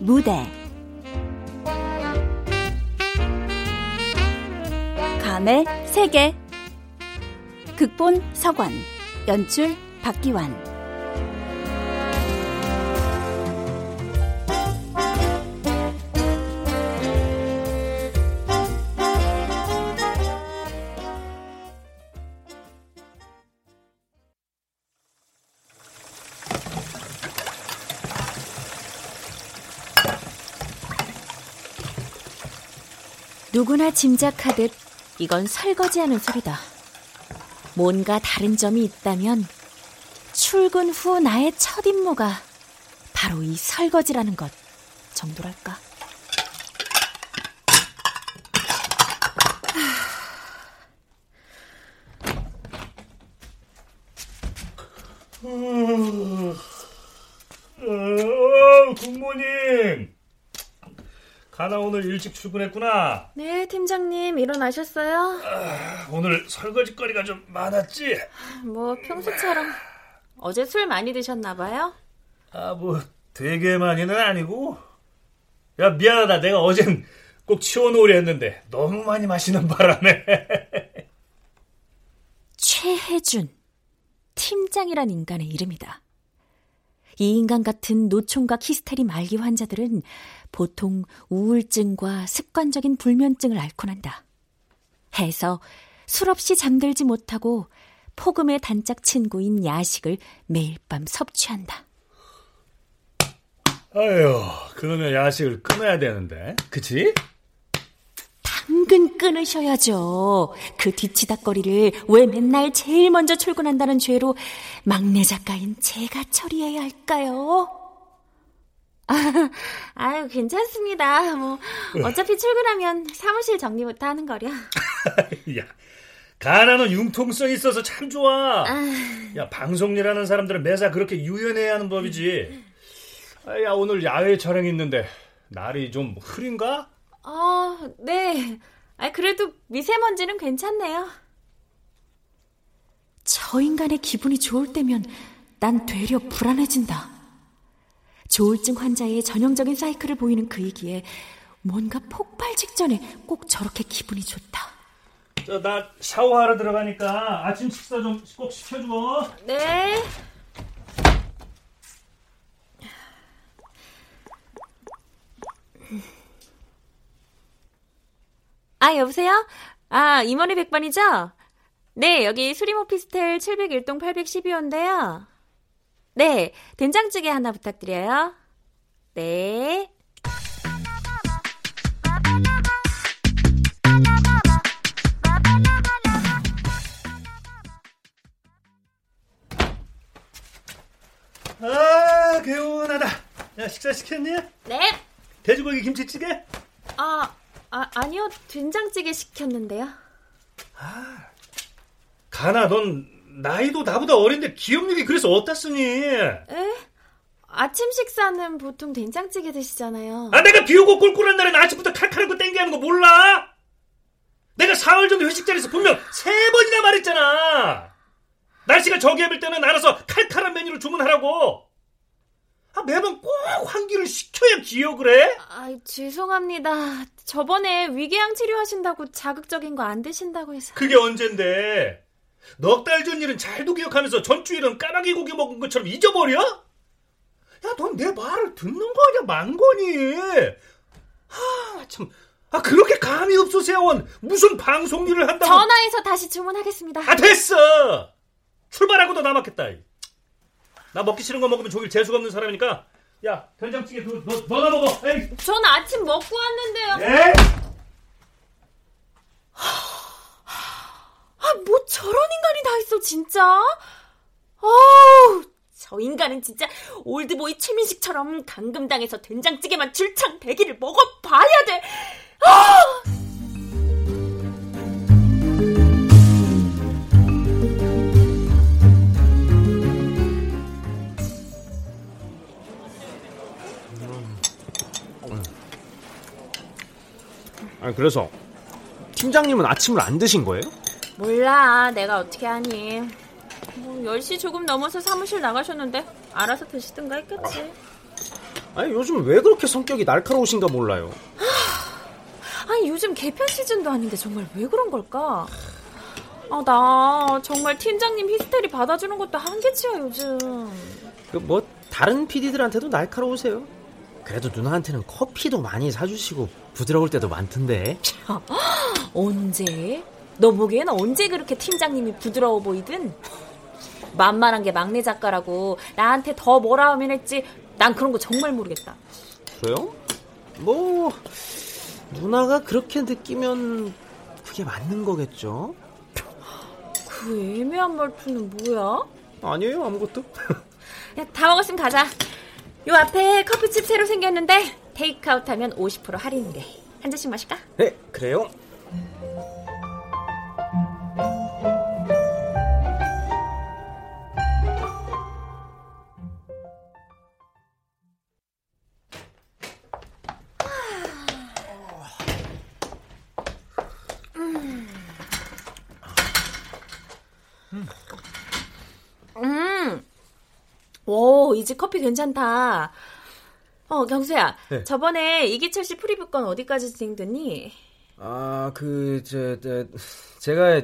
무대. 감의 세계. 극본 서관. 연출 박기환 누구나 짐작하듯 이건 설거지하는 소리다. 뭔가 다른 점이 있다면 출근 후 나의 첫 임무가 바로 이 설거지라는 것 정도랄까. 어, 굿모닝. 가나 오늘 일찍 출근했구나. 네, 팀장님 일어나셨어요? 아, 오늘 설거지거리가 좀 많았지? 뭐 평소처럼 어제 술 많이 드셨나 봐요? 아, 뭐 되게 많이는 아니고. 야, 미안하다. 내가 어젠 꼭 치워놓으려 했는데 너무 많이 마시는 바람에. 최혜준 팀장이란 인간의 이름이다. 이 인간 같은 노총각 히스테리 말기 환자들은 보통 우울증과 습관적인 불면증을 앓고 난다. 해서 술 없이 잠들지 못하고 폭음의 단짝 친구인 야식을 매일 밤 섭취한다. 아유, 그러면 야식을 끊어야 되는데, 그치? 당근 끊으셔야죠. 그 뒤치다거리를 왜 맨날 제일 먼저 출근한다는 죄로 막내 작가인 제가 처리해야 할까요? 아, 아유, 괜찮습니다. 뭐, 어차피 출근하면 사무실 정리부터 하는 거려. 야, 가나는 융통성이 있어서 참 좋아. 아... 야, 방송일하는 사람들은 매사 그렇게 유연해야 하는 법이지. 아, 야, 오늘 야외 촬영 있는데, 날이 좀 흐린가? 아, 네. 아, 그래도 미세먼지는 괜찮네요. 저 인간의 기분이 좋을 때면 난 되려 불안해진다. 조울증 환자의 전형적인 사이클을 보이는 그이기에 뭔가 폭발 직전에 꼭 저렇게 기분이 좋다. 저, 나 샤워하러 들어가니까 아침 식사 좀 꼭 시켜줘. 네. 아, 여보세요? 아, 임원의 백반이죠? 네, 여기 수림 오피스텔 701동 812호인데요. 네, 된장찌개 하나 부탁드려요. 네. 아, 개운하다. 야, 식사 시켰니? 네. 돼지고기 김치찌개? 아, 아 아니요. 된장찌개 시켰는데요. 아, 가나, 넌 나이도 나보다 어린데 기억력이 그래서 쓰니? 에? 아침 식사는 보통 된장찌개 드시잖아요. 아, 내가 비 오고 꿀꿀한 날에 아침부터 칼칼하고 땡기하는 거 몰라? 내가 사흘 전에 회식 자리에서 분명 세 번이나 말했잖아. 날씨가 저기압일 때는 알아서 칼칼한 메뉴를 주문하라고. 아, 매번 꼭 환기를 시켜야 기억을 해? 아, 죄송합니다. 저번에 위궤양 치료하신다고 자극적인 거 안 드신다고 해서. 그게 언젠데? 넉 달 전 일은 잘도 기억하면서 전주일은 까마귀 고기 먹은 것처럼 잊어버려? 야, 넌 내 말을 듣는 거 아니야, 망건이. 아, 참. 아, 그렇게 감이 없어, 세원. 무슨 방송 일을 한다고. 전화해서 다시 주문하겠습니다. 아, 됐어! 출발하고도 남았겠다. 나 먹기 싫은 거 먹으면 종일 재수가 없는 사람이니까. 야, 된장찌개 그, 너, 너나 먹어. 에이. 전 아침 먹고 왔는데요. 예? 아, 뭐 저런 인간이 다 있어, 진짜? 어우, 저 인간은 진짜 올드보이 최민식처럼 강금당에서 된장찌개만 줄창 대기를 먹어봐야 돼. 아! 아니 그래서 팀장님은 아침을 안 드신 거예요? 몰라 내가 어떻게 하니 뭐 10시 조금 넘어서 사무실 나가셨는데 알아서 드시든가 했겠지 아니 요즘 왜 그렇게 성격이 날카로우신가 몰라요. 아니 요즘 개편 시즌도 아닌데 정말 왜 그런 걸까? 아 나 정말 팀장님 히스테리 받아주는 것도 한계치야 요즘. 그 뭐 다른 PD들한테도 날카로우세요. 그래도 누나한테는 커피도 많이 사주시고 부드러울 때도 많던데. 언제? 너 보기엔 언제 그렇게 팀장님이 부드러워 보이든? 만만한 게 막내 작가라고 나한테 더 뭐라 하면 했지. 난 그런 거 정말 모르겠다. 그래요? 뭐 누나가 그렇게 느끼면 그게 맞는 거겠죠? 그 애매한 말투는 뭐야? 아니에요 아무것도. 야, 다 먹었으면 가자. 요 앞에 커피집 새로 생겼는데 테이크아웃 하면 50% 할인이래. 한 잔씩 마실까? 네 그래요. 집 커피 괜찮다. 어, 경수야. 네. 저번에 이기철 씨 프리뷰 건 어디까지 진행됐니? 아, 그, 저, 저, 제가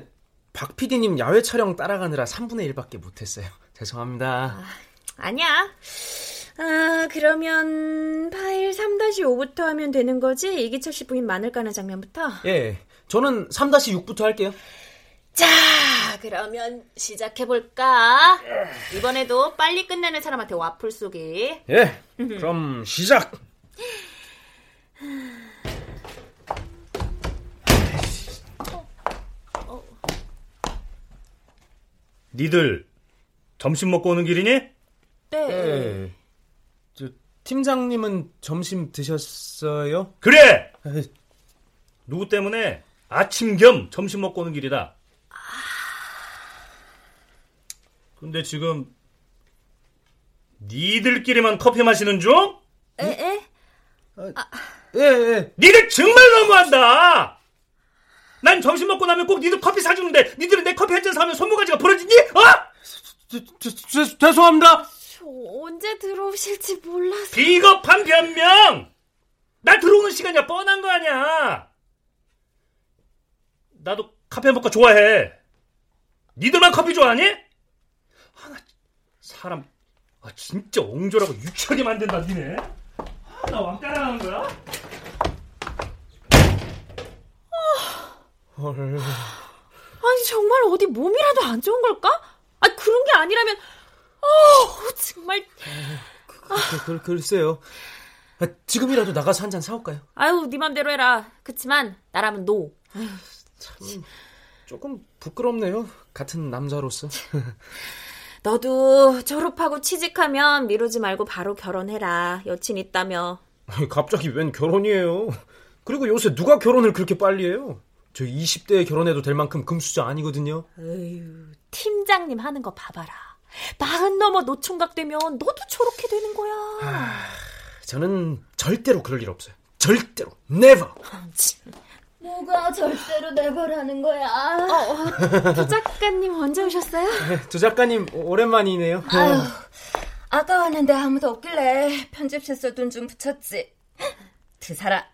박 PD님 야외 촬영 따라가느라 3분의 1밖에 못했어요. 죄송합니다. 아 니야. 아, 그러면 파일 3-5부터 하면 되는 거지? 이기철 씨 부인 마늘 까는 장면부터? 예, 저는 3-6부터 할게요. 자, 그러면 시작해볼까? 이번에도 빨리 끝내는 사람한테 와플 쏘기. 예, 그럼 시작! 니들 점심 먹고 오는 길이니? 네. 예. 저, 팀장님은 점심 드셨어요? 그래! 에이, 누구 때문에 아침 겸 점심 먹고 오는 길이다. 근데 지금 니들끼리만 커피 마시는 중? 에, 에? 예, 예. 니들 정말 너무한다! 난 점심 먹고 나면 꼭 니들 커피 사주는데 니들은 내 커피 한 잔 사면 손모가지가 부러지니? 어? 저, 저, 저, 죄송합니다! 저 언제 들어오실지 몰라서. 비겁한 변명! 나 들어오는 시간이야 뻔한 거 아니야. 나도 카페 모카 좋아해. 니들만 커피 좋아하니? 아, 나 사람 아, 진짜 옹졸하고 유치하게 만든다 니네. 아, 나 왕따라하는 거야? 헐. 아니, 정말 어디 몸이라도 안 좋은 걸까? 아, 그런 게 아니라면, 어, 정말. 그, 그, 글쎄요. 아, 지금이라도 나가서 한 잔 사올까요? 아유, 네 맘대로 해라. 그치만, 나라면 노. 참, 조금 부끄럽네요. 같은 남자로서. 너도 졸업하고 취직하면 미루지 말고 바로 결혼해라. 여친 있다며. 갑자기 웬 결혼이에요? 그리고 요새 누가 결혼을 그렇게 빨리 해요? 저 20대에 결혼해도 될 만큼 금수저 아니거든요. 에휴, 팀장님 하는 거 봐봐라. 마흔 넘어 노총각 되면 너도 저렇게 되는 거야. 저는 절대로 그럴 일 없어요. 절대로. never. 뭐가 절대로 내버라는 거야. 어, 어, 두 작가님 언제 오셨어요? 두 작가님 오랜만이네요. 아유, 아까 왔는데 아무도 없길래 편집실서 눈좀 붙였지. 드사라,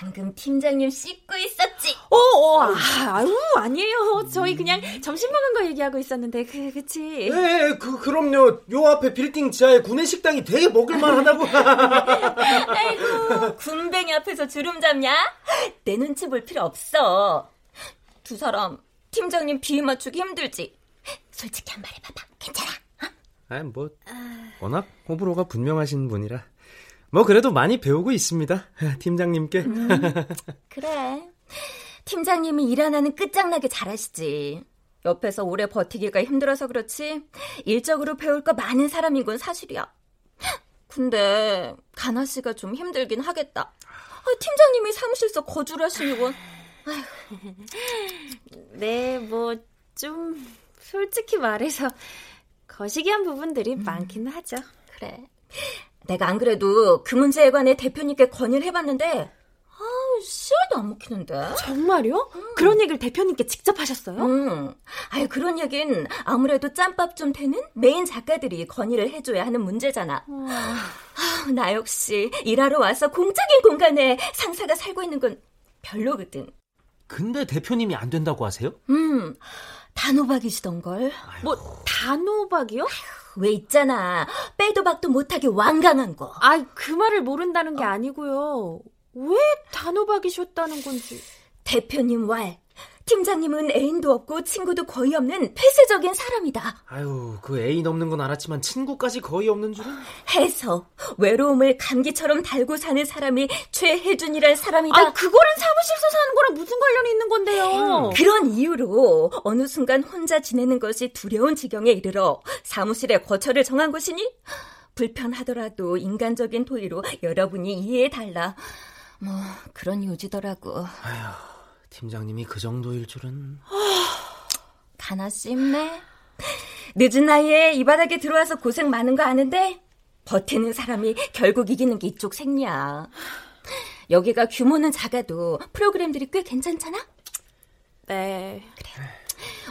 방금 팀장님 씻고 있었지. 어, 어, 아, 아유, 아니에요. 저희 그냥 점심 먹은 거 얘기하고 있었는데, 그, 그치. 네, 그, 그럼요. 요 앞에 빌딩 지하에 구내식당이 되게 먹을만 하다고. 아이고, 군뱅이 앞에서 주름 잡냐? 내 눈치 볼 필요 없어. 두 사람, 팀장님 비위 맞추기 힘들지? 솔직히 한 말 해봐봐. 괜찮아? 아, 뭐, 워낙 호불호가 분명하신 분이라. 뭐, 그래도 많이 배우고 있습니다. 팀장님께. 그래. 팀장님이 일 하나는 끝장나게 잘하시지. 옆에서 오래 버티기가 힘들어서 그렇지 일적으로 배울 거 많은 사람인 건 사실이야. 근데 가나 씨가 좀 힘들긴 하겠다. 아, 팀장님이 사무실서 거주하시니 건 네, 뭐, 좀, 솔직히 말해서, 거시기한 부분들이 많긴 하죠. 그래. 내가 안 그래도 그 문제에 관해 대표님께 건의를 해봤는데 아, 씨알도 안 먹히는데. 정말요? 음. 그런 얘기를 대표님께 직접 하셨어요? 음. 아유, 그런 얘긴 아무래도 짬밥 좀 되는 메인 작가들이 건의를 해줘야 하는 문제잖아. 음. 아, 나 역시 일하러 와서 공적인 공간에 상사가 살고 있는 건 별로거든. 근데 대표님이 안 된다고 하세요? 음, 단호박이시던걸. 뭐, 단호박이요? 왜 있잖아. 빼도 박도 못하게 완강한 거. 아, 그 말을 모른다는 게 어. 아니고요. 왜 단호박이셨다는 건지. 대표님 왈. 팀장님은 애인도 없고 친구도 거의 없는 폐쇄적인 사람이다. 아유, 그 애인 없는 건 알았지만 친구까지 거의 없는 줄은? 해서 외로움을 감기처럼 달고 사는 사람이 최혜준이란 사람이다. 아, 그거랑 사무실에서 사는 거랑 무슨 관련이 있는 건데요? 음, 그런 이유로 어느 순간 혼자 지내는 것이 두려운 지경에 이르러 사무실에 거처를 정한 것이니 불편하더라도 인간적인 토의로 여러분이 이해해 달라. 뭐 그런 요지더라고. 아휴. 팀장님이 그 정도일 줄은. 가나 씹네. 늦은 나이에 이 바닥에 들어와서 고생 많은 거 아는데 버티는 사람이 결국 이기는 게 이쪽 생리야. 여기가 규모는 작아도 프로그램들이 꽤 괜찮잖아? 네. 그래.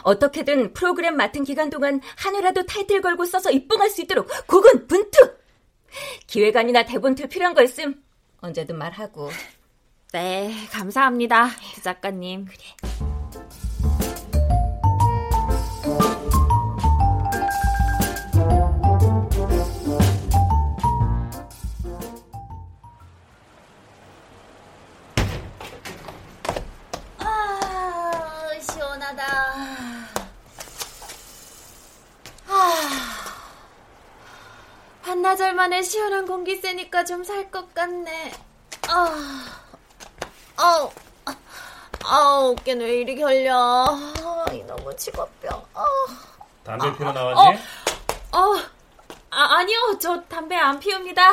어떻게든 프로그램 맡은 기간 동안 한 회라도 타이틀 걸고 써서 입봉할 수 있도록 고군 분투! 기획안이나 대본 틀 필요한 거 있음 언제든 말하고. 네, 감사합니다. 부 작가님. 그래. 아, 시원하다. 아, 반나절 만에 시원한 공기 쐬니까 좀 살 것 같네. 아. 아우, 아우, 어깨는 왜 이리 결려. 아, 너무 직업병. 아. 담배 피러 나왔니? 어, 어, 아, 아니요. 저 담배 안 피웁니다.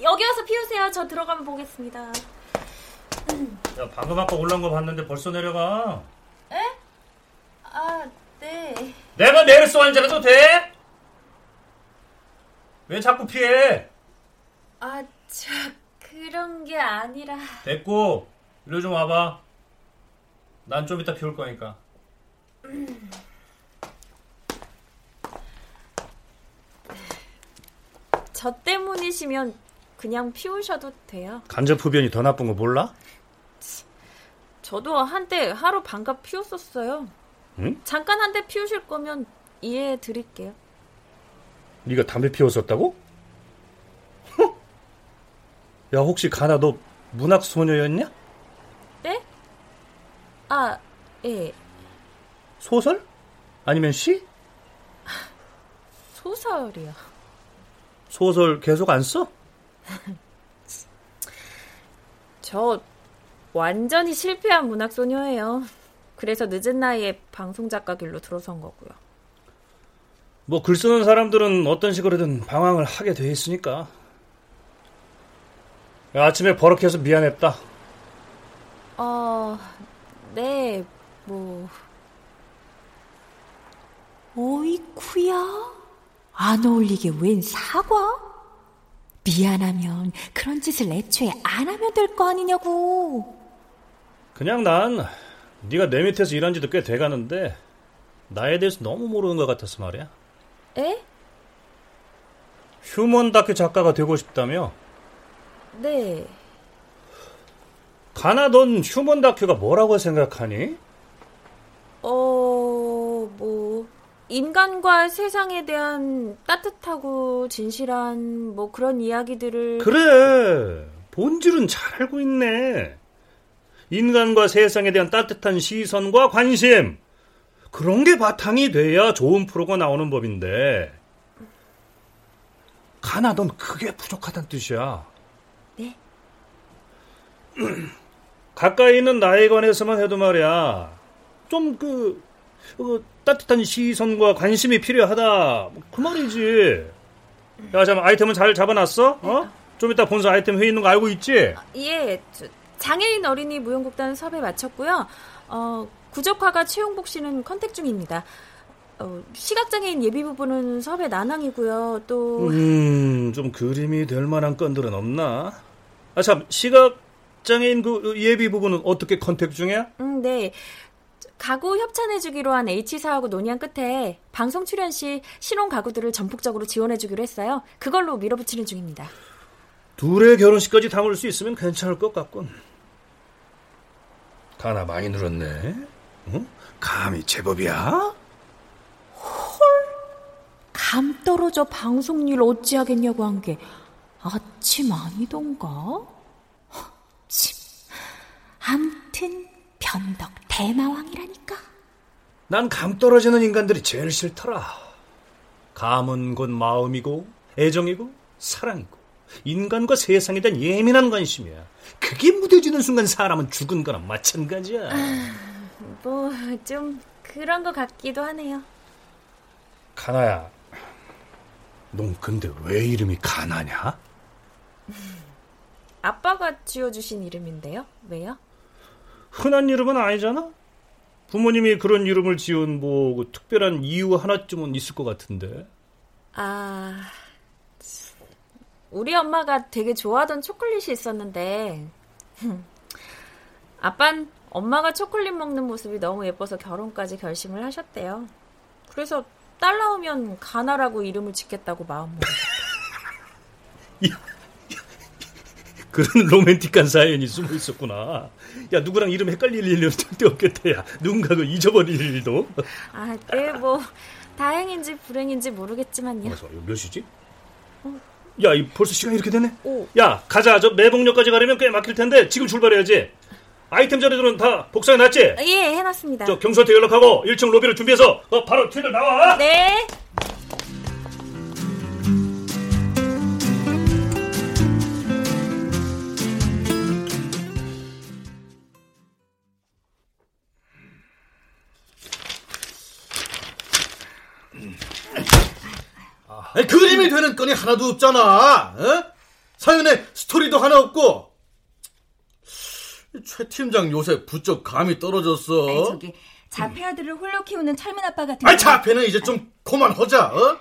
여기 와서 피우세요. 저 들어가면 보겠습니다. 야, 방금 아까 올라온 거 봤는데 벌써 내려가. 에? 아, 네. 내가 내렸어 앉아도 돼? 왜 자꾸 피해? 아, 저 그런 게 아니라. 됐고, 일로 좀 와봐. 난 좀 이따 피울 거니까. 저 때문이시면 그냥 피우셔도 돼요. 간접 흡연이 더 나쁜 거 몰라? 저도 한때 하루 반갑 피웠었어요. 응? 잠깐 한 대 피우실 거면 이해해 드릴게요. 네가 담배 피웠었다고? 야, 혹시 가나 너 문학 소녀였냐? 네? 아, 예. 소설? 아니면 시? 소설이요. 소설 계속 안 써? 저 완전히 실패한 문학 소녀예요. 그래서 늦은 나이에 방송 작가 길로 들어선 거고요. 뭐 글 쓰는 사람들은 어떤 식으로든 방황을 하게 돼 있으니까 아침에 버럭해서 미안했다. 어, 네, 뭐. 어이쿠야? 안 어울리게 웬 사과? 미안하면 그런 짓을 애초에 안 하면 될 거 아니냐고. 그냥 난 네가 내 밑에서 일한 지도 꽤 돼가는데 나에 대해서 너무 모르는 것 같아서 말이야. 에? 휴먼 다큐 작가가 되고 싶다며? 네. 가나 넌 휴먼 다큐가 뭐라고 생각하니? 어, 뭐 인간과 세상에 대한 따뜻하고 진실한 뭐 그런 이야기들을 그래. 본질은 잘 알고 있네. 인간과 세상에 대한 따뜻한 시선과 관심. 그런 게 바탕이 돼야 좋은 프로가 나오는 법인데. 가나 넌 그게 부족하단 뜻이야. 가까이 있는 나에 관해서만 해도 말이야. 좀 그, 그 따뜻한 시선과 관심이 필요하다. 그 말이지. 야, 잠 아이템은 잘 잡아놨어? 어? 좀 이따 본사 아이템 회의 있는 거 알고 있지? 예, 장애인 어린이 무용국단 섭외 마쳤고요. 어, 구적화가 최용복 씨는 컨택 중입니다. 어, 시각장애인 예비 부분은 섭외 난항이고요. 또 음, 좀 그림이 될 만한 건들은 없나? 아, 참, 시각 장애인 그 예비 부부는 어떻게 컨택 중이야? 음, 네. 가구 협찬해주기로 한 H사하고 논의한 끝에 방송 출연 시 신혼 가구들을 전폭적으로 지원해주기로 했어요. 그걸로 밀어붙이는 중입니다. 둘의 결혼식까지 담을 수 있으면 괜찮을 것 같군. 가나 많이 늘었네. 응? 감이 제법이야? 감 떨어져 방송일 어찌하겠냐고 한 게 아침 아니던가? 침. 암튼 변덕 대마왕이라니까. 난 감 떨어지는 인간들이 제일 싫더라. 감은 곧 마음이고 애정이고 사랑이고 인간과 세상에 대한 예민한 관심이야. 그게 무뎌지는 순간 사람은 죽은 거나 마찬가지야. 뭐좀 그런 것 같기도 하네요. 가나야, 넌 근데 왜 이름이 가나냐? 아빠가 지어주신 이름인데요. 왜요? 흔한 이름은 아니잖아? 부모님이 그런 이름을 지은 뭐그 특별한 이유 하나쯤은 있을 것 같은데. 아, 우리 엄마가 되게 좋아하던 초콜릿이 있었는데, 아빤 엄마가 초콜릿 먹는 모습이 너무 예뻐서 결혼까지 결심을 하셨대요. 그래서 딸 나오면 가나라고 이름을 짓겠다고 마음 먹었어요. 그런 로맨틱한 사연이 숨어 있었구나. 야, 누구랑 이름 헷갈릴 일은 절대 없겠다, 야. 누군가를 잊어버릴 일도. 아, 네, 뭐, 다행인지 불행인지 모르겠지만요. 그래서 몇 시지? 야, 이 벌써 시간이 이렇게 됐네? 오. 야, 가자. 저 매봉역까지 가려면 꽤 막힐 텐데 지금 출발해야지. 아이템 자료들은 다 복사해 놨지? 예, 해놨습니다. 저 경수한테 연락하고 1층 로비를 준비해서 어, 바로 튀들 나와. 네. 아니, 그림이 되는 건이 하나도 없잖아. 어? 사연에 스토리도 하나 없고. 최 팀장 요새 부쩍 감이 떨어졌어. 아니, 저기 자폐 아들을 홀로 키우는 철민 아빠 같은 경우- 자폐는 이제 좀 그만하자. 어?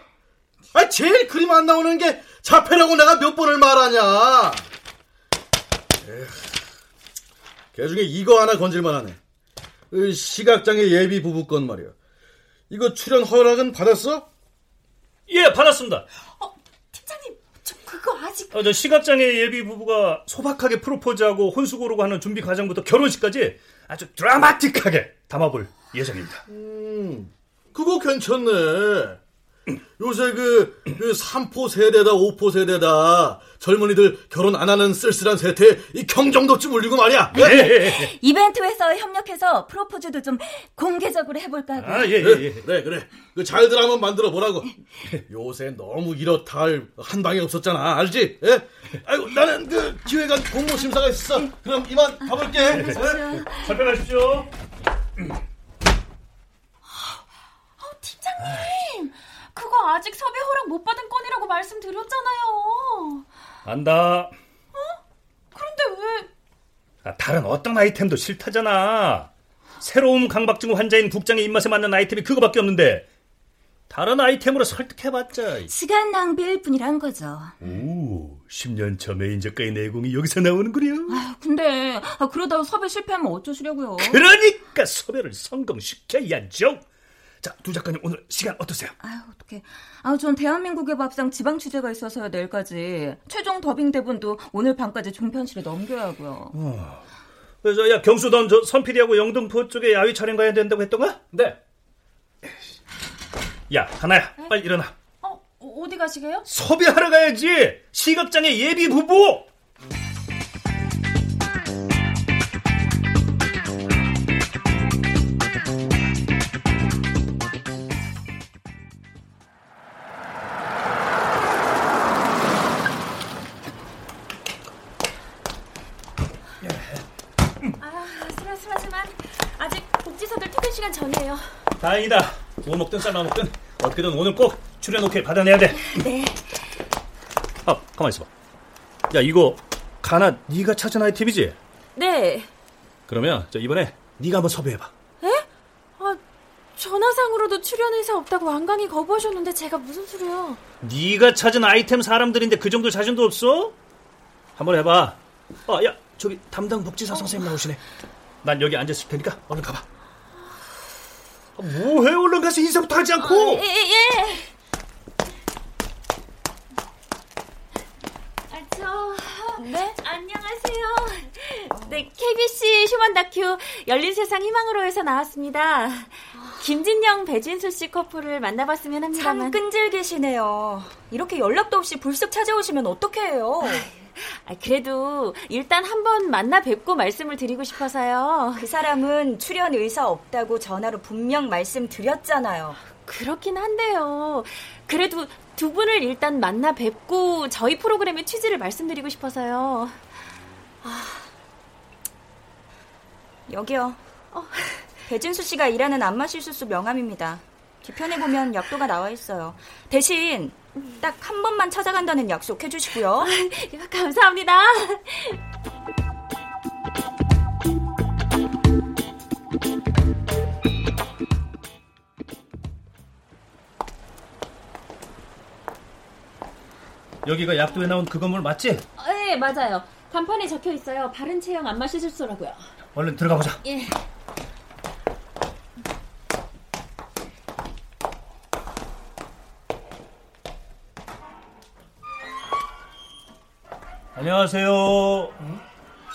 아니 제일 그림 안 나오는 게 자폐라고 내가 몇 번을 말하냐. 걔 중에 이거 하나 건질만하네. 이 시각장애 예비 부부 건 말이야. 이거 출연 허락은 받았어? 예, 받았습니다. 팀장님, 저 그거 아직. 어, 저 시각장애 예비 부부가 소박하게 프로포즈하고 혼수 고르고 하는 준비 과정부터 결혼식까지 아주 드라마틱하게 담아볼 예정입니다. 음, 그거 괜찮네. 요새 그, 그 3포 세대다, 5포 세대다. 젊은이들 결혼 안 하는 쓸쓸한 세태에 이 경정도 좀 울리고 말이야. 예, 예, 예. 이벤트에서 협력해서 프로포즈도 좀 공개적으로 해볼까 하고. 아, 예, 예, 그래, 예. 그래, 그래. 그 잘들 한번 만들어 보라고. 요새 너무 이렇다 할 한 방이 없었잖아. 알지? 예? 아이고, 나는 그 기획안 공모 심사가 있어. 그럼 이만 가볼게. 예? 살펴가십시오. 팀장님, 그거 아직 섭외 허락 못 받은 건이라고 말씀드렸잖아요. 안다. 그런데 왜 아, 다른 어떤 아이템도 싫다잖아. 새로운 강박증 환자인 국장의 입맛에 맞는 아이템이 그거밖에 없는데 다른 아이템으로 설득해봤자. 시간 낭비일 뿐이란 거죠. 오, 10년 전 메인 작가의 내공이 여기서 나오는구려. 아, 근데 아, 그러다가 섭외 실패하면 어쩌시려고요? 그러니까 섭외를 성공시켜야죠. 자, 두 작가님 오늘 시간 어떠세요? 아유, 어떡해. 아, 전 대한민국의 밥상 지방 취재가 있어서요, 내일까지. 최종 더빙 대본도 오늘 밤까지 종편실에 넘겨야 하고요. 그래서 야 경수 넌저 선PD하고 영등포 쪽에 야외 촬영 가야 된다고 했던가? 네. 야 하나야 빨리 일어나. 어, 어디 가시게요? 섭외하러 가야지. 시각장애 예비 부부. 다행이다. 뭐 먹든 삶아 먹든 어떻게든 오늘 꼭 출연 오케이 받아내야 돼. 네. 아 가만 있어봐. 야 이거 가나 네가 찾은 아이템이지? 네. 그러면 저 이번에 네가 한번 섭외해봐. 아, 전화상으로도 출연 의사 없다고 완강히 거부하셨는데 제가 무슨 소리요? 네가 찾은 아이템 사람들인데 그 정도 자신도 없어? 한번 해 봐. 아, 야, 저기 담당 복지사 선생님 나오시네. 난 여기 앉았을 테니까 얼른 가봐. 아, 뭐해? 얼른 가서 인사부터 하지 않고. 어, 예, 예. 아, 저 네? 안녕하세요. 네, KBC 휴먼 다큐 열린 세상 희망으로에서 나왔습니다. 김진영, 배진수 씨 커플을 만나봤으면 참 합니다만. 끈질기시네요. 이렇게 연락도 없이 불쑥 찾아오시면 어떡해요? 아, 그래도 일단 한번 만나 뵙고 말씀을 드리고 싶어서요. 그 사람은 출연 의사 없다고 전화로 분명 말씀드렸잖아요. 그렇긴 한데요. 그래도 두 분을 일단 만나 뵙고 저희 프로그램의 취지를 말씀드리고 싶어서요. 여기요. 배진수 씨가 일하는 안마실수수 명함입니다. 뒤편에 보면 약도가 나와 있어요. 대신 딱 한 번만 찾아간다는 약속 해주시고요. 감사합니다. 여기가 약도에 나온 그 건물 맞지? 네, 맞아요. 간판에 적혀 있어요. 바른 체형 안마 시술소라고요. 얼른 들어가 보자. 예. 안녕하세요.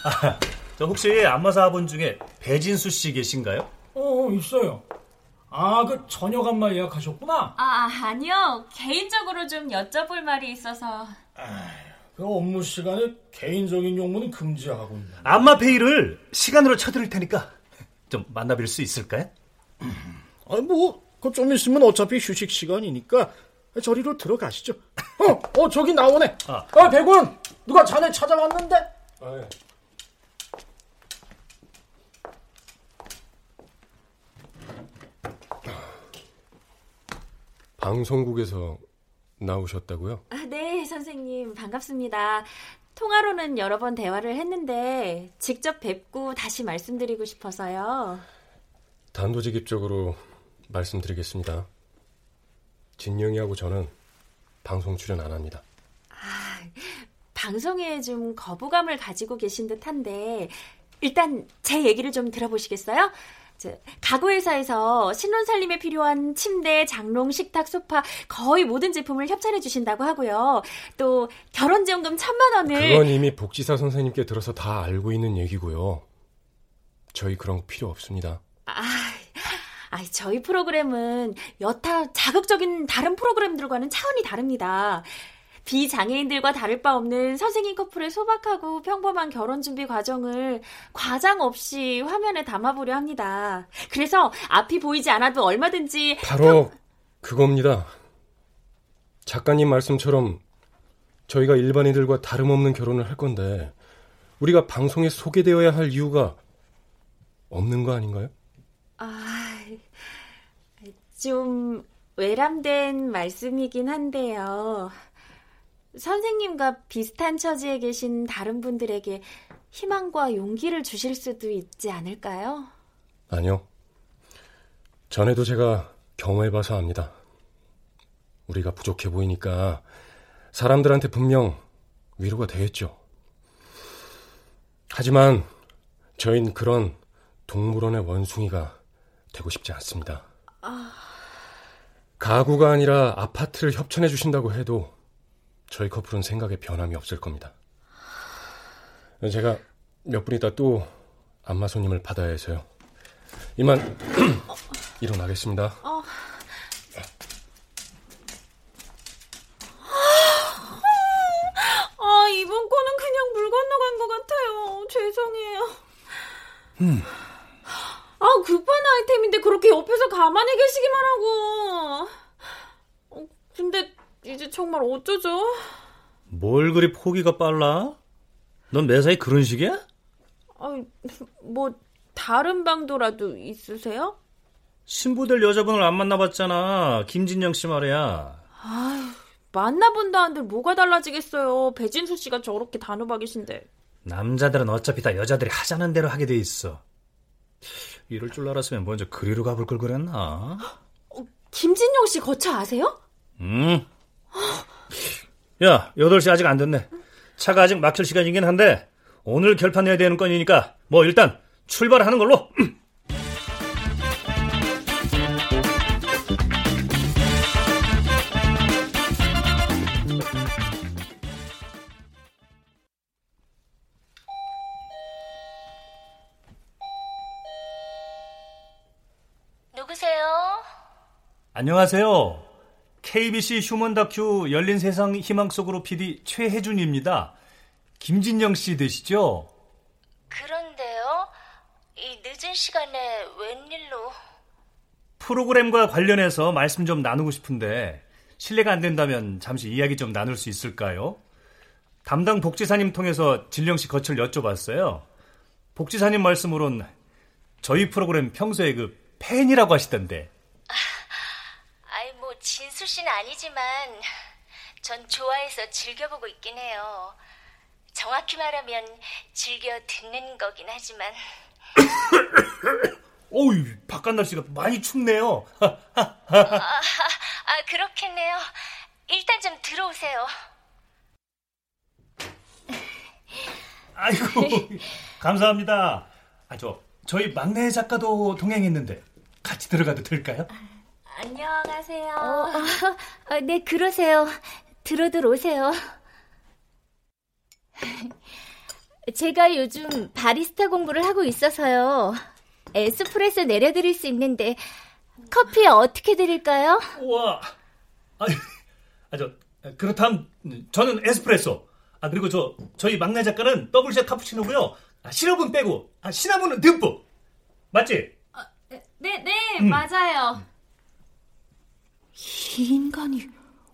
아, 저 혹시 안마사분 중에 배진수 씨 계신가요? 어, 있어요. 아, 그 저녁 안마 예약하셨구나. 아, 아니요. 개인적으로 좀 여쭤볼 말이 있어서. 그 업무 시간에 개인적인 용무는 금지하고 있는. 안마페이를 시간으로 쳐드릴 테니까 좀 만나뵐 수 있을까요? 아, 뭐, 그 좀 있으면 어차피 휴식 시간이니까 저리로 들어가시죠. 어, 어, 저기 나오네. 아. 아, 백원! 누가 자네 찾아왔는데? 아, 예. 방송국에서 나오셨다고요? 아, 네, 선생님. 반갑습니다. 통화로는 여러 번 대화를 했는데 직접 뵙고 다시 말씀드리고 싶어서요. 단도직입적으로 말씀드리겠습니다. 진영이하고 저는 방송 출연 안 합니다. 방송에 좀 거부감을 가지고 계신 듯한데 일단 제 얘기를 좀 들어보시겠어요? 저, 가구회사에서 신혼살림에 필요한 침대, 장롱, 식탁, 소파 거의 모든 제품을 협찬해 주신다고 하고요. 또 결혼지원금 천만 원을 그건 이미 복지사 선생님께 들어서 다 알고 있는 얘기고요. 저희 그런 거 필요 없습니다. 아, 아, 저희 프로그램은 여타 자극적인 다른 프로그램들과는 차원이 다릅니다. 비장애인들과 다를 바 없는 선생님 커플의 소박하고 평범한 결혼 준비 과정을 과장 없이 화면에 담아보려 합니다. 그래서 앞이 보이지 않아도 얼마든지 바로 그겁니다. 작가님 말씀처럼 저희가 일반인들과 다름없는 결혼을 할 건데 우리가 방송에 소개되어야 할 이유가 없는 거 아닌가요? 아, 좀 외람된 말씀이긴 한데요. 선생님과 비슷한 처지에 계신 다른 분들에게 희망과 용기를 주실 수도 있지 않을까요? 아니요. 전에도 제가 경험해봐서 압니다. 우리가 부족해 보이니까 사람들한테 분명 위로가 되겠죠. 하지만 저희는 그런 동물원의 원숭이가 되고 싶지 않습니다. 가구가 아니라 아파트를 협찬해 주신다고 해도 저희 커플은 생각에 변함이 없을 겁니다. 제가 몇 분 있다 또 안마 손님을 받아야 해서요. 이만 일어나겠습니다. 아, 이번 거는 그냥 물 건너간 것 같아요. 죄송해요. 아, 급한 아이템인데 그렇게 옆에서 가만히 계시기만 하고. 어, 근데 이제 정말 어쩌죠? 뭘 그리 포기가 빨라? 넌 매사에 그런 식이야? 아, 뭐 다른 방도라도 있으세요? 신부될 여자분을 안 만나봤잖아. 김진영 씨 말이야. 만나본다는데 뭐가 달라지겠어요. 배진수 씨가 저렇게 단호박이신데. 남자들은 어차피 다 여자들이 하자는 대로 하게 돼 있어. 이럴 줄 알았으면 먼저 그리로 가볼 걸 그랬나? 김진영 씨 거처 아세요? 음. 야, 8시 아직 안 됐네. 차가 아직 막힐 시간이긴 한데, 오늘 결판내야 되는 건이니까 뭐 일단 출발하는 걸로. 누구세요? 안녕하세요. KBC 휴먼 다큐 열린 세상 희망 속으로 PD 최혜준입니다. 김진영 씨 되시죠? 그런데요? 이 늦은 시간에 웬일로? 프로그램과 관련해서 말씀 좀 나누고 싶은데 실례가 안 된다면 잠시 이야기 좀 나눌 수 있을까요? 담당 복지사님 통해서 진령 씨 거칠 여쭤봤어요. 복지사님 말씀으론 저희 프로그램 평소에 그 팬이라고 하시던데. 진수 씨는 아니지만 전 좋아해서 즐겨보고 있긴 해요. 정확히 말하면 즐겨 듣는 거긴 하지만 어우, 바깥 날씨가 많이 춥네요. 아, 아 그렇겠네요. 일단 좀 들어오세요. 아이고, 감사합니다. 아, 저, 저희 막내 작가도 동행했는데 같이 들어가도 될까요? 안녕하세요. 어, 어, 네, 그러세요. 들어들 오세요. 제가 요즘 바리스타 공부를 하고 있어서요. 에스프레소 내려드릴 수 있는데 커피 어떻게 드릴까요? 우와. 아, 아, 저, 그렇다면 저는 에스프레소. 아, 그리고 저, 저희 막내 작가는 더블샷 카푸치노고요. 아, 시럽은 빼고, 아, 시나몬은 듬뿍. 맞지? 네, 네, 맞아요. 이 인간이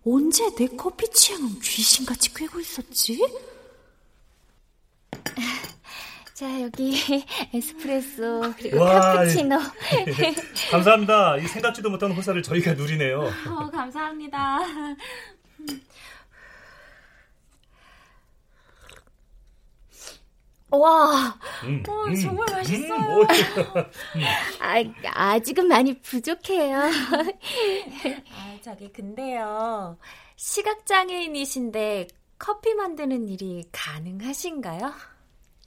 언제 내 커피 취향은 귀신같이 꿰고 있었지? 자, 여기 에스프레소 그리고 와, 카푸치노. 감사합니다. 이 생각지도 못한 호사를 저희가 누리네요. 어, 감사합니다. 와, 음, 어, 음, 정말 맛있어요. 음, 뭐, 아, 아직은 많이 부족해요. 아, 저기 근데요. 시각장애인이신데 커피 만드는 일이 가능하신가요?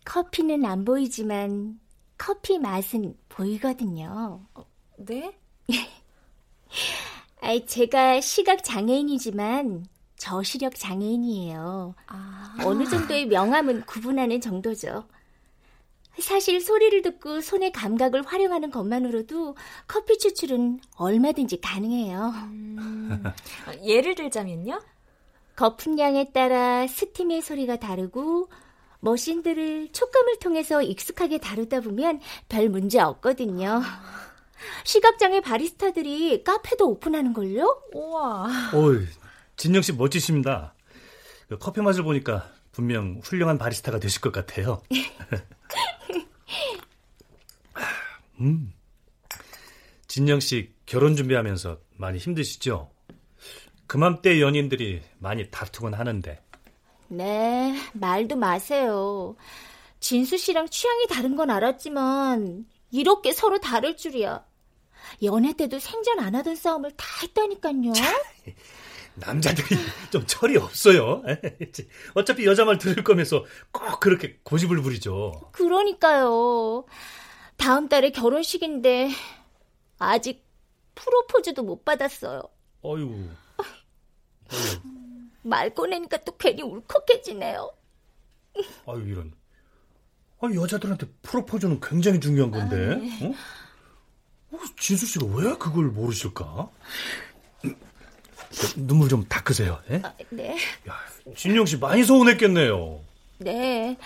커피는 안 보이지만 커피 맛은 보이거든요. 네? 아, 제가 시각 장애인이지만 저시력 장애인이에요. 아, 어느 정도의 명암은 구분하는 정도죠. 사실 소리를 듣고 손의 감각을 활용하는 것만으로도 커피 추출은 얼마든지 가능해요. 음, 예를 들자면요? 거품량에 따라 스팀의 소리가 다르고 머신들을 촉감을 통해서 익숙하게 다루다 보면 별 문제 없거든요. 시각장애 바리스타들이 카페도 오픈하는 걸요? 우와. 어이, 진영 씨 멋지십니다. 그 커피 맛을 보니까 분명 훌륭한 바리스타가 되실 것 같아요. 음. 진영 씨 결혼 준비하면서 많이 힘드시죠? 그맘때 연인들이 많이 다투곤 하는데. 네, 말도 마세요. 진수 씨랑 취향이 다른 건 알았지만 이렇게 서로 다를 줄이야. 연애 때도 생전 안 하던 싸움을 다 했다니까요. 남자들이 좀 철이 없어요. 어차피 여자 말 들을 거면서 꼭 그렇게 고집을 부리죠. 그러니까요. 다음 달에 결혼식인데 아직 프로포즈도 못 받았어요. 어유. 말 꺼내니까 또 괜히 울컥해지네요. 아유 이런. 아 여자들한테 프로포즈는 굉장히 중요한 건데. 어? 어, 진수 씨가 왜 그걸 모르실까? 눈물 좀 닦으세요. 예? 아, 네, 야, 진영 씨 많이 서운했겠네요. 네.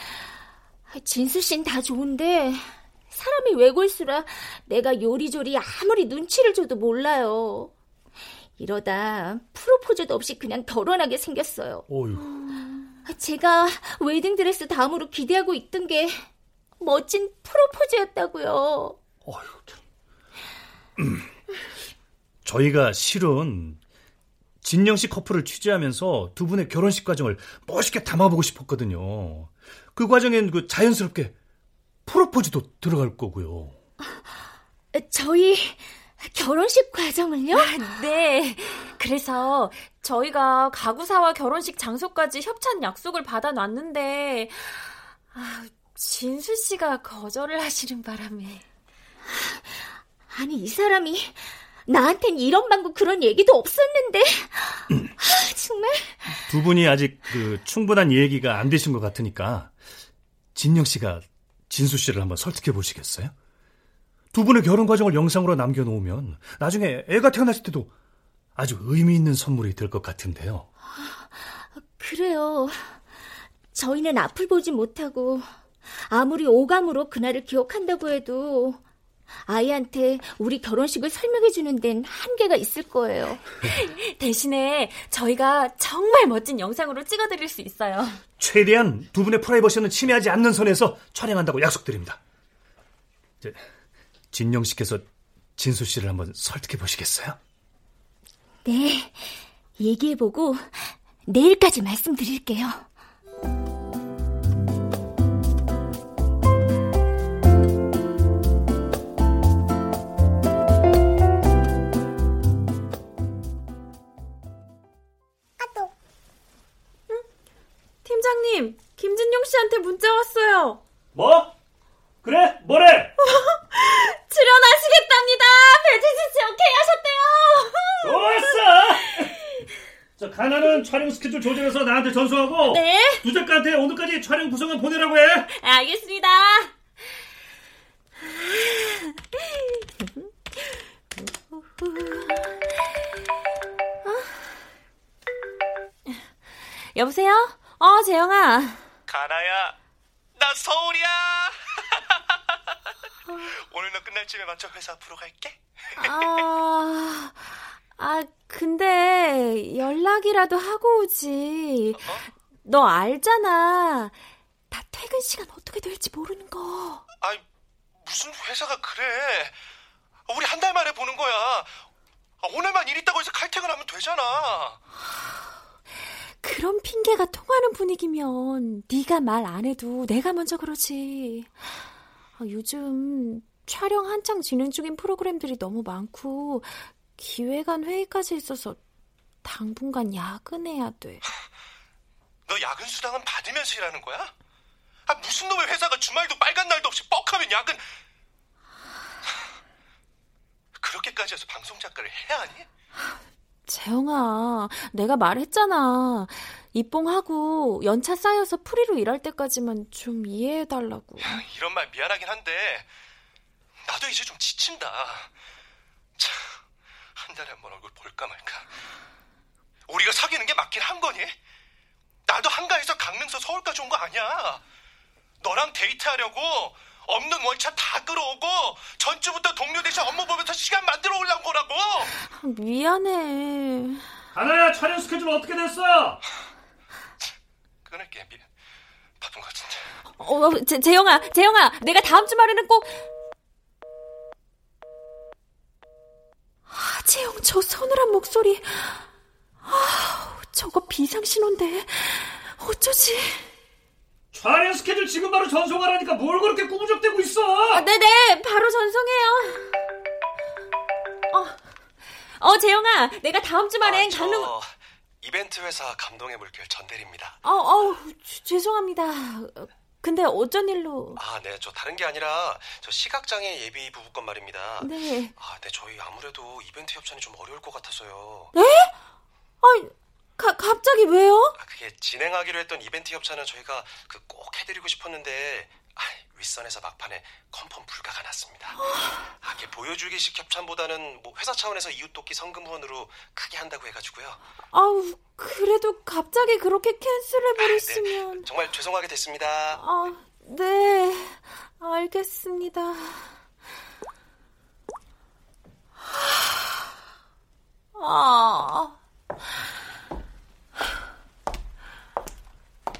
진수 씨는 다 좋은데 사람이 외골수라 내가 요리조리 아무리 눈치를 줘도 몰라요. 이러다 프로포즈도 없이 그냥 결혼하게 생겼어요. 어유. 제가 웨딩 드레스 다음으로 기대하고 있던 게 멋진 프로포즈였다고요. 어휴. 저희가 실은 진영 씨 커플을 취재하면서 두 분의 결혼식 과정을 멋있게 담아보고 싶었거든요. 그 과정엔 그 자연스럽게 프로포즈도 들어갈 거고요. 저희 결혼식 과정을요? 네. 그래서 저희가 가구사와 결혼식 장소까지 협찬 약속을 받아놨는데 아, 진수 씨가 거절을 하시는 바람에. 아니, 이 사람이 나한텐 이런 방구 그런 얘기도 없었는데. 아, 정말. 두 분이 아직 그 충분한 얘기가 안 되신 것 같으니까 진영 씨가 진수 씨를 한번 설득해 보시겠어요? 두 분의 결혼 과정을 영상으로 남겨놓으면 나중에 애가 태어났을 때도 아주 의미 있는 선물이 될 것 같은데요. 그래요. 저희는 앞을 보지 못하고 아무리 오감으로 그날을 기억한다고 해도 아이한테 우리 결혼식을 설명해 주는 데는 한계가 있을 거예요. 대신에 저희가 정말 멋진 영상으로 찍어드릴 수 있어요. 최대한 두 분의 프라이버시는 침해하지 않는 선에서 촬영한다고 약속드립니다. 이제 진영 씨께서 진수 씨를 한번 설득해 보시겠어요? 네, 얘기해보고 내일까지 말씀드릴게요. 김진용 씨한테 문자 왔어요. 뭐? 그래? 뭐래? 출연하시겠답니다. 배지수 씨 오케이 하셨대요. 좋았어! 자, 가나는 촬영 스케줄 조절해서 나한테 전수하고 네. 두 작가한테 오늘까지 촬영 구성안 보내라고 해. 알겠습니다. 여보세요? 어, 재영아. 가나야, 나 서울이야. 오늘 너 끝날 쯤에 맞춰 회사 앞으로 갈게. 아, 아, 근데 연락이라도 하고 오지. 너 알잖아. 나 퇴근 시간 어떻게 될지 모르는 거. 아이, 무슨 회사가 그래? 우리 한 달 만에 보는 거야. 아, 오늘만 일 있다고 해서 칼퇴근하면 되잖아. 그런 핑계가 통하는 분위기면 네가 말 안 해도 내가 먼저 그러지. 아, 요즘 촬영 한창 진행 중인 프로그램들이 너무 많고 기획안 회의까지 있어서 당분간 야근해야 돼. 너 야근 수당은 받으면서 일하는 거야? 아, 무슨 놈의 회사가 주말도 빨간 날도 없이 뻑하면 야근... 그렇게까지 해서 방송 작가를 해야 하니? 재영아, 내가 말했잖아. 입봉하고 연차 쌓여서 프리로 일할 때까지만 좀 이해해달라고. 이런 말 미안하긴 한데 나도 이제 좀 지친다. 참, 한 달에 한 번 얼굴 볼까 말까. 우리가 사귀는 게 맞긴 한 거니? 나도 한가해서 강릉서 서울까지 온 거 아니야. 너랑 데이트하려고 없는 월차 다 끌어오고 전주부터 동료 대신 업무 보면서 시간 만들어 올라온 거라고. 미안해. 가나야 촬영 스케줄 어떻게 됐어? 끊을게. 미... 바쁜 것 같은데. 어, 재, 재영아, 재영아, 내가 다음 주말에는 꼭. 아, 재영, 저 서늘한 목소리. 아, 저거 비상신호인데. 어쩌지? 촬영 스케줄 지금 바로 전송하라니까 뭘 그렇게 꾸부적대고 있어? 아, 네네, 바로 전송해요. 어, 어, 재영아, 내가 다음 주말엔 아, 저 강릉. 이벤트 회사 감동의 물결 전대리입니다. 어, 어, 주- 죄송합니다. 근데 어쩐 일로? 아, 네, 저 다른 게 아니라 저 시각장애 예비 부부건 말입니다. 네. 아, 네, 저희 아무래도 이벤트 협찬이 좀 어려울 것 같아서요. 네? 아, 가, 갑자기 왜요? 아, 그게 진행하기로 했던 이벤트 협찬은 저희가 그 꼭 해드리고 싶었는데 아, 윗선에서 막판에 컨펌 불가가 났습니다. 아, 이게 보여주기식 협찬보다는 뭐 회사 차원에서 이웃 돕기 성금 후원으로 크게 한다고 해가지고요. 아우, 그래도 갑자기 그렇게 캔슬해 버렸으면. 네, 정말 죄송하게 됐습니다. 아, 네, 알겠습니다. 아,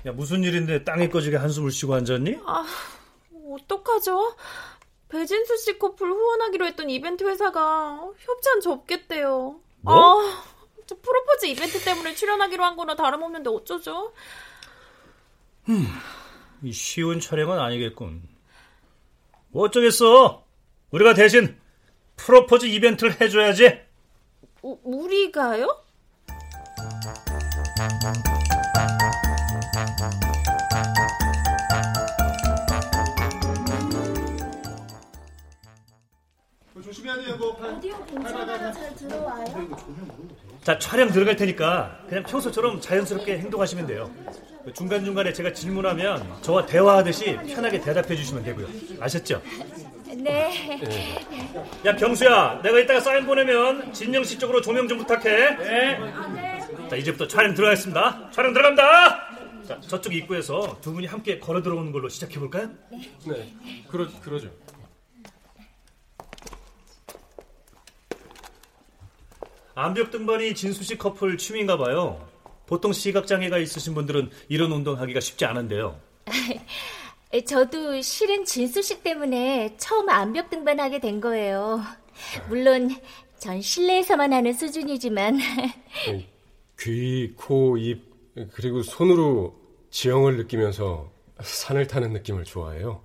야 무슨 일인데 땅에 꺼지게 한숨을 쉬고 앉았니? 아, 어떡하죠? 배진수 씨 커플 후원하기로 했던 이벤트 회사가 협찬 접겠대요. 뭐? 아, 저 프로포즈 이벤트 때문에 출연하기로 한 거나 다름없는데 어쩌죠? 이 쉬운 촬영은 아니겠군. 뭐 어쩌겠어. 우리가 대신 프로포즈 이벤트를 해줘야지. 우, 우리가요? 오디오 괜찮아요? 잘 들어와요? 자, 촬영 들어갈 테니까 그냥 평소처럼 자연스럽게 행동하시면 돼요. 중간 중간에 제가 질문하면 저와 대화하듯이 편하게 대답해 주시면 되고요. 아셨죠? 네. 야, 병수야, 내가 이따가 사인 보내면 진영 씨 쪽으로 조명 좀 부탁해. 네. 자, 이제부터 촬영 들어가겠습니다. 촬영 들어갑니다. 자, 저쪽 입구에서 두 분이 함께 걸어 들어오는 걸로 시작해 볼까요? 네, 그러 그러죠. 암벽 등반이 진수 씨 커플 취미인가 봐요. 보통 시각 장애가 있으신 분들은 이런 운동 하기가 쉽지 않은데요. 저도 실은 진수 씨 때문에 처음 암벽 등반하게 된 거예요. 물론 전 실내에서만 하는 수준이지만 귀, 코, 입 그리고 손으로 지형을 느끼면서 산을 타는 느낌을 좋아해요.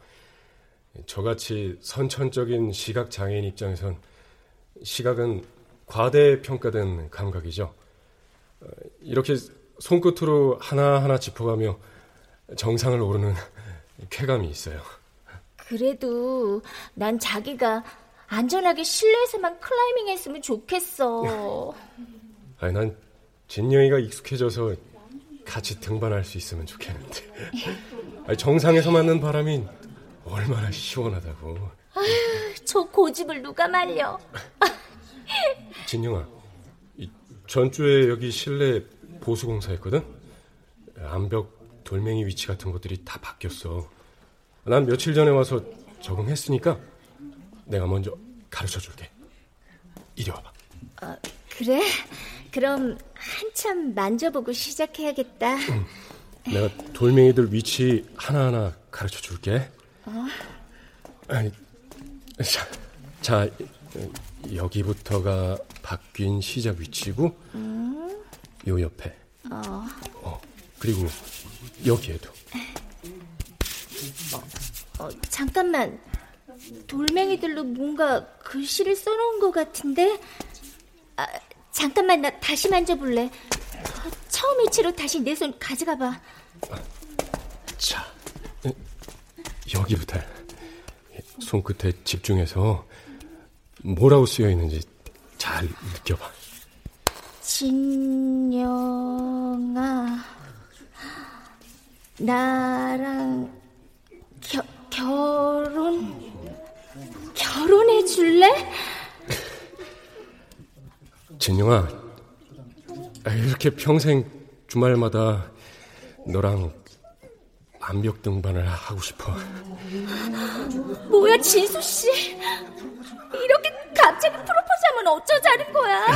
저같이 선천적인 시각 장애인 입장에선 시각은 과대평가된 감각이죠. 어, 이렇게 손끝으로 하나하나 짚어가며 정상을 오르는 쾌감이 있어요. 그래도 난 자기가 안전하게 실내에서만 클라이밍 했으면 좋겠어. 아니, 난 진영이가 익숙해져서 같이 등반할 수 있으면 좋겠는데. 아니, 정상에서 맞는 바람이 얼마나 시원하다고. 아휴, 저 고집을 누가 말려. 진영아, 이 전주에 여기 실내 보수공사 했거든? 암벽 돌멩이 위치 같은 것들이 다 바뀌었어. 난 며칠 전에 와서 적응했으니까 내가 먼저 가르쳐 줄게. 이리 와봐. 어, 그래? 그럼 한참 만져보고 시작해야겠다. 내가 돌멩이들 위치 하나하나 가르쳐 줄게. 어? 아니, 자, 자, 여기부터가 바뀐 시작 위치고, 음? 요 옆에. 어. 어, 그리고 여기에도. 어, 잠깐만. 돌멩이들로 뭔가 글씨를 써놓은 것 같은데? 아, 잠깐만, 나 다시 만져볼래. 어, 처음 위치로 다시 내 손 가져가봐. 자, 여기부터 손끝에 집중해서 뭐라고 쓰여 있는지 잘 느껴봐. 진영아, 나랑 겨, 결혼, 결혼해 줄래? 진영아, 이렇게 평생 주말마다 너랑 암벽 등반을 하고 싶어. 뭐야, 진수 씨. 이렇게 갑자기 프로포즈하면 어쩌자는 거야?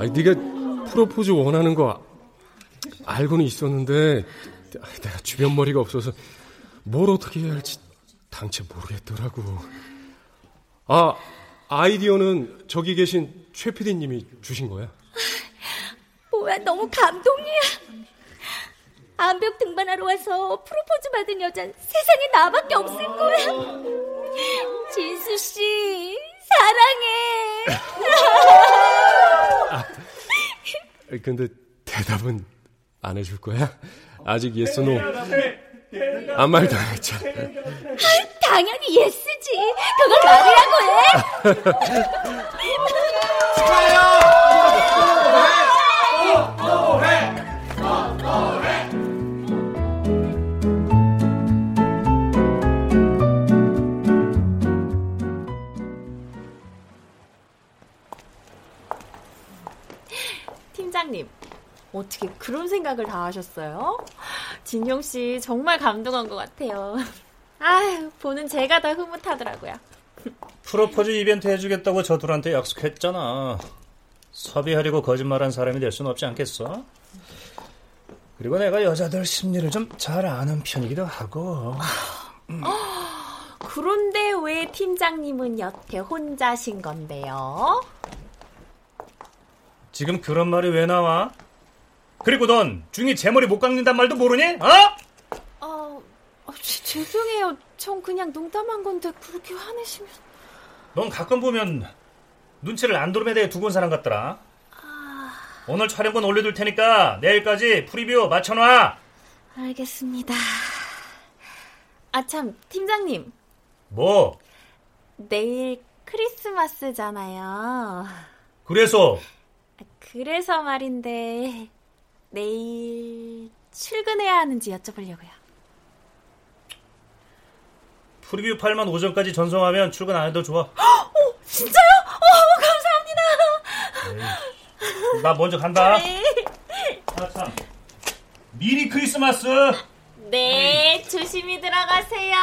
아니, 네가 프로포즈 원하는 거 알고는 있었는데 내가 주변 머리가 없어서 뭘 어떻게 해야 할지 당최 모르겠더라고. 아, 아이디어는 저기 계신 최 PD님이 주신 거야. 뭐야, 너무 감동이야. 암벽 등반하러 와서 프로포즈 받은 여잔 세상에 나밖에 없을 거야. 진수 씨, 사랑해. 아, 근데 대답은 안 해줄 거야? 아직 yes no. 아무 말도 안 했잖아. 당연히 예스지. 그걸 말이라고 해. 팀장님, 생각을 다 하셨어요? 진영 씨 정말 감동한 것 같아요. 아유, 보는 제가 다 흐뭇하더라고요. 프로포즈 이벤트 해주겠다고 저들한테 약속했잖아. 섭외하려고 거짓말한 사람이 될 수는 없지 않겠어? 그리고 내가 여자들 심리를 좀 잘 아는 편이기도 하고. 음. 그런데 왜 팀장님은 여태 혼자신 건데요? 지금 그런 말이 왜 나와? 그리고 넌 중이 제 머리 못 깎는단 말도 모르니? 어? 어, 어 지, 죄송해요. 전 그냥 농담한 건데 그렇게 화내시면. 넌 가끔 보면 눈치를 안드로메다에 두고 온 사람 같더라. 아... 오늘 촬영본 올려둘 테니까 내일까지 프리뷰 맞춰놔. 알겠습니다. 아 참, 팀장님. 뭐? 내일 크리스마스잖아요. 그래서 그래서 말인데 내일 출근해야 하는지 여쭤보려고요. 프리뷰 팔만 오전까지 전송하면 출근 안 해도 좋아. 어, 진짜요? 어, 감사합니다. 나 먼저 간다. 네. 아, 참. 미리 크리스마스. 네, 조심히 들어가세요.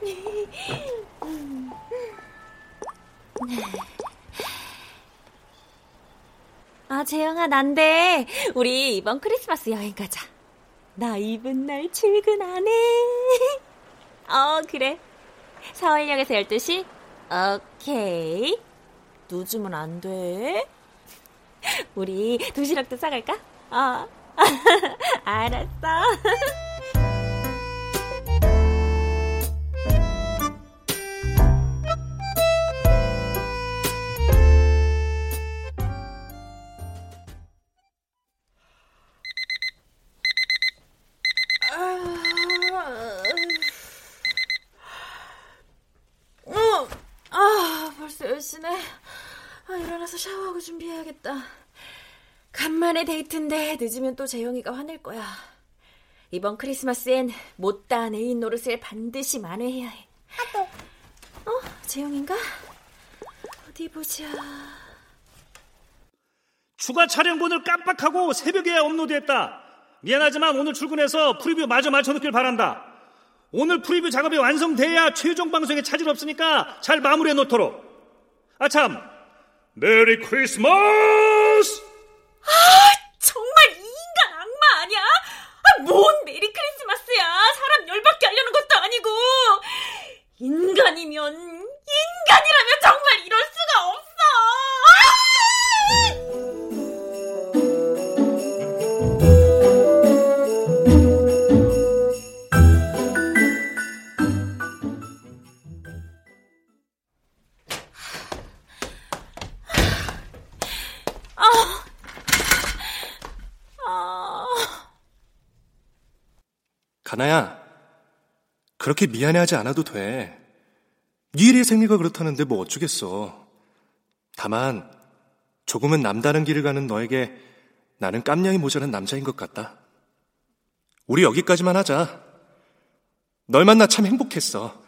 아, 재영아, 난데 우리 이번 크리스마스 여행 가자. 나 이번 날 출근 안 해. 어, 그래. 서울역에서 12시? 오케이. 늦으면 안 돼. 우리 도시락도 싸갈까? 어. 알았어. 어, 일어나서 샤워하고 준비해야겠다. 간만에 데이트인데 늦으면 또 재영이가 화낼 거야. 이번 크리스마스엔 못다한 애인 노릇을 반드시 만회해야 해. 어? 재영인가? 어디 보자. 추가 촬영본을 깜빡하고 새벽에 업로드했다. 미안하지만 오늘 출근해서 프리뷰 마저 맞춰놓길 바란다. 오늘 프리뷰 작업이 완성돼야 최종 방송에 차질 없으니까 잘 마무리해 놓도록. 아참, Merry Christmas! 정말 이 인간 악마 아니야? 아, 뭔 Merry Christmas야. 사람 열받게 하려는 것도 아니고. 인간이면, 그렇게 미안해하지 않아도 돼. 네 일의 생리가 그렇다는데 뭐 어쩌겠어. 다만 조금은 남다른 길을 가는 너에게 나는 깜냥이 모자란 남자인 것 같다. 우리 여기까지만 하자. 널 만나 참 행복했어.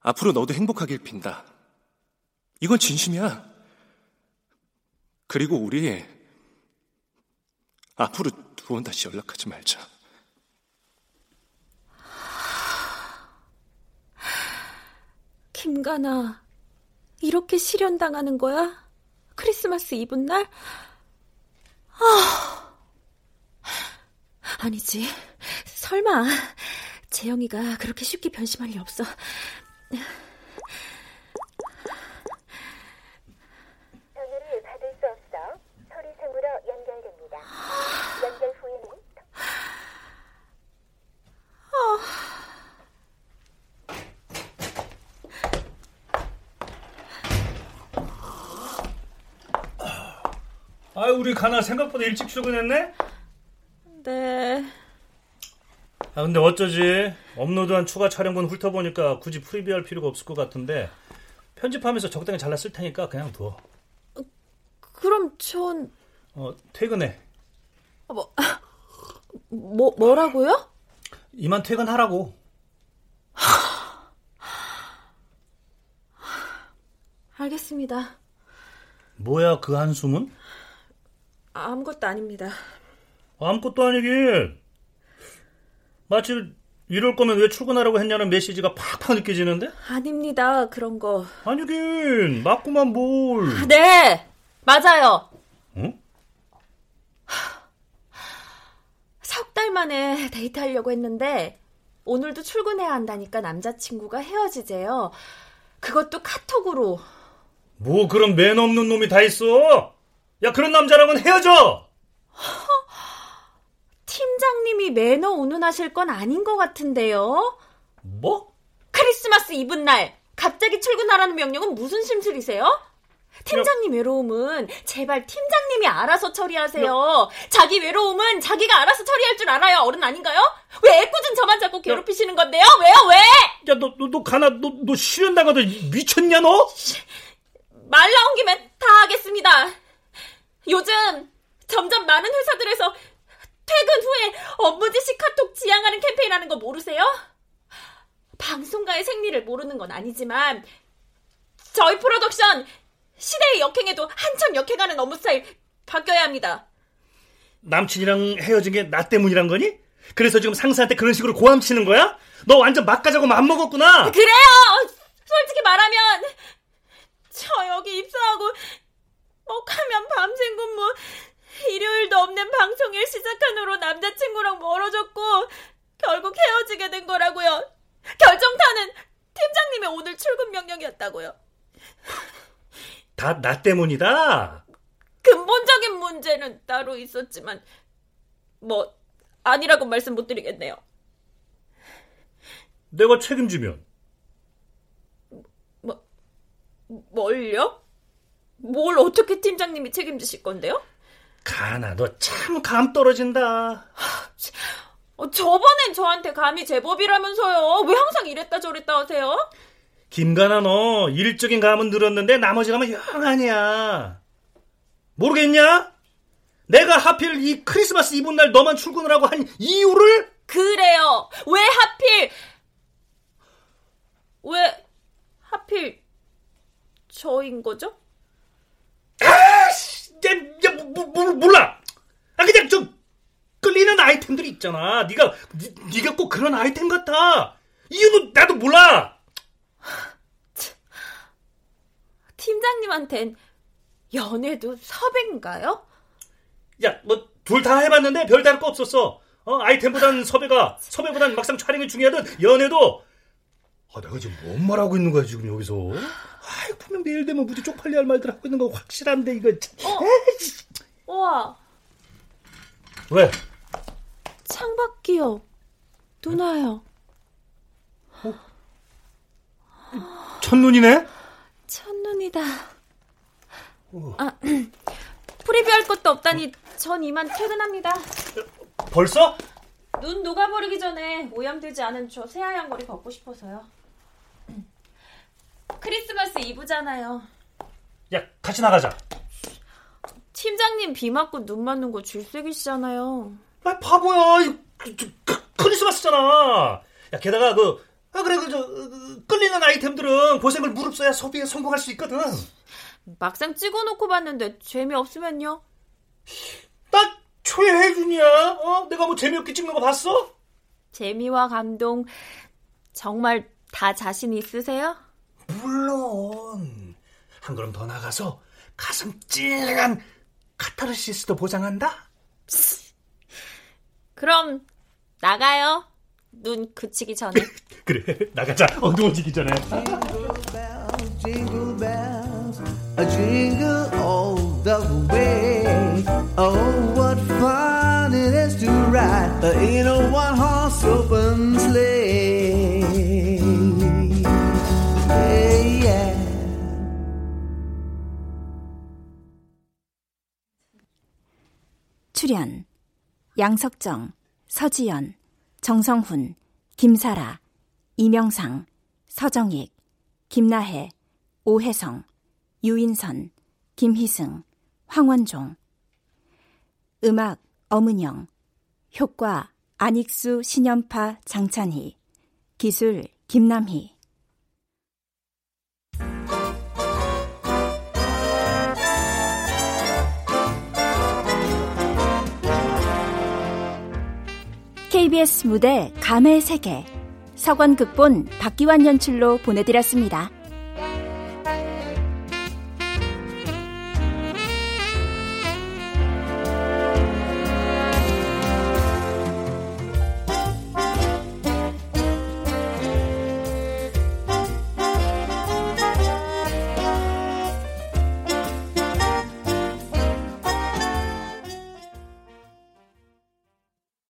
앞으로 너도 행복하길 빈다. 이건 진심이야. 그리고 우리 앞으로 두 번 다시 연락하지 말자. 김가나, 이렇게 실현당하는 거야? 크리스마스 이브 날? 아, 아니지. 설마, 재영이가 그렇게 쉽게 변심할 리 없어. 전화를 받을 수 없어 소리상으로 연결됩니다. 연결 후에는 아유, 우리 가나 생각보다 일찍 출근했네? 네. 아, 근데 어쩌지? 업로드한 추가 촬영본 훑어보니까 굳이 프리뷰할 필요가 없을 것 같은데 편집하면서 적당히 잘랐을 테니까 그냥 둬. 그럼 전, 어, 퇴근해. 뭐, 뭐, 뭐라고요? 이만 퇴근하라고. 알겠습니다. 뭐야, 그 한숨은? 아무것도 아닙니다. 아무것도 아니긴. 마치 이럴 거면 왜 출근하라고 했냐는 메시지가 팍팍 느껴지는데? 아닙니다. 그런 거. 아니긴, 맞구만 뭘. 네! 맞아요. 응? 석 달 만에 데이트하려고 했는데 오늘도 출근해야 한다니까 남자친구가 헤어지재요. 그것도 카톡으로. 뭐 그런 매너 없는 놈이 다 있어? 야, 그런 남자랑은 헤어져! 팀장님이 매너 운운하실 건 아닌 것 같은데요. 뭐? 크리스마스 이브 날 갑자기 출근하라는 명령은 무슨 심술이세요? 팀장님 외로움은 제발 팀장님이 알아서 처리하세요. 자기 외로움은 자기가 알아서 처리할 줄 알아요. 어른 아닌가요? 왜 애꿎은 저만 자꾸 괴롭히시는 건데요? 왜요? 왜? 야, 너, 너, 너 가나, 너, 너 실현 나가도 미쳤냐, 너? 말 나온 김에 다 하겠습니다. 요즘 점점 많은 회사들에서 퇴근 후에 업무 지시 카톡 지향하는 캠페인하는 거 모르세요? 방송가의 생리를 모르는 건 아니지만 저희 프로덕션 시대의 역행에도 한참 역행하는 업무 스타일 바뀌어야 합니다. 남친이랑 헤어진 게 나 때문이란 거니? 그래서 지금 상사한테 그런 식으로 고함치는 거야? 너 완전 막가자고 맘먹었구나. 그래요. 솔직히 말하면 저 여기 입사하고 먹하면 밤샘 근무 일요일도 없는 방송일 시작한 후로 남자친구랑 멀어졌고 결국 헤어지게 된 거라고요. 결정타는 팀장님의 오늘 출근 명령이었다고요. 다 나 때문이다. 근본적인 문제는 따로 있었지만 뭐 아니라고 말씀 못 드리겠네요. 내가 책임지면 뭐 뭘요? 뭘 어떻게 팀장님이 책임지실 건데요? 가나 너 참 감 떨어진다. 어, 저번엔 저한테 감이 제법이라면서요. 왜 항상 이랬다 저랬다 하세요? 김가나 너 일적인 감은 늘었는데 나머지 감은 영 아니야. 모르겠냐? 내가 하필 이 크리스마스 이브 날 너만 출근을 하고 한 이유를? 그래요. 왜 하필 왜 하필 저인 거죠? 야, 야, 뭐, 뭐, 몰라. 아 그냥 좀 끌리는 아이템들이 있잖아. 네가 니, 네가 꼭 그런 아이템 같아. 이유는 나도 몰라. 팀장님한텐 연애도 섭외인가요? 야, 뭐 둘 다 해봤는데 별다를 거 없었어. 어, 아이템보단 섭외가 섭외보단 막상 촬영이 중요하든 연애도. 아, 내가 지금 뭔 말하고 있는 거야 지금 여기서? 아, 이거 분명 내일 되면 무지 쪽팔리 할 말들 하고 있는 거 확실한데 이거. 어? 우와. 왜? 창밖이요. 누나요. 첫눈이네? 첫눈이다. 아, 프리뷰할 것도 없다니 전 이만 퇴근합니다. 벌써? 눈 녹아버리기 전에 오염되지 않은 저 새하얀 거리 걷고 싶어서요. 크리스마스 이브잖아요. 야, 같이 나가자. 팀장님 비 맞고 눈 맞는 거 질색이시잖아요. 아, 바보야. 그, 크- 크리스마스잖아. 야, 게다가 그, 아, 그래, 그, 저, 그, 끌리는 아이템들은 고생을 무릅써야 소비에 성공할 수 있거든. 막상 찍어놓고 봤는데 재미없으면요? 나 최혜준이야. 어? 내가 뭐 재미없게 찍는 거 봤어? 재미와 감동 정말 다 자신 있으세요? 물론. 한 걸음 더 나가서 가슴 찡한 카타르시스도 보장한다? 그럼 나가요. 눈 그치기 전에. 그래, 나가자. 어두워지기 전에. 출연 양석정, 서지연, 정성훈, 김사라, 이명상, 서정익, 김나혜, 오혜성, 유인선, 김희승, 황원종. 음악 엄은영. 효과 안익수, 신연파, 장찬희. 기술 김남희 KBS 무대 감의 세계 서건 극본 박기환 연출로 보내드렸습니다.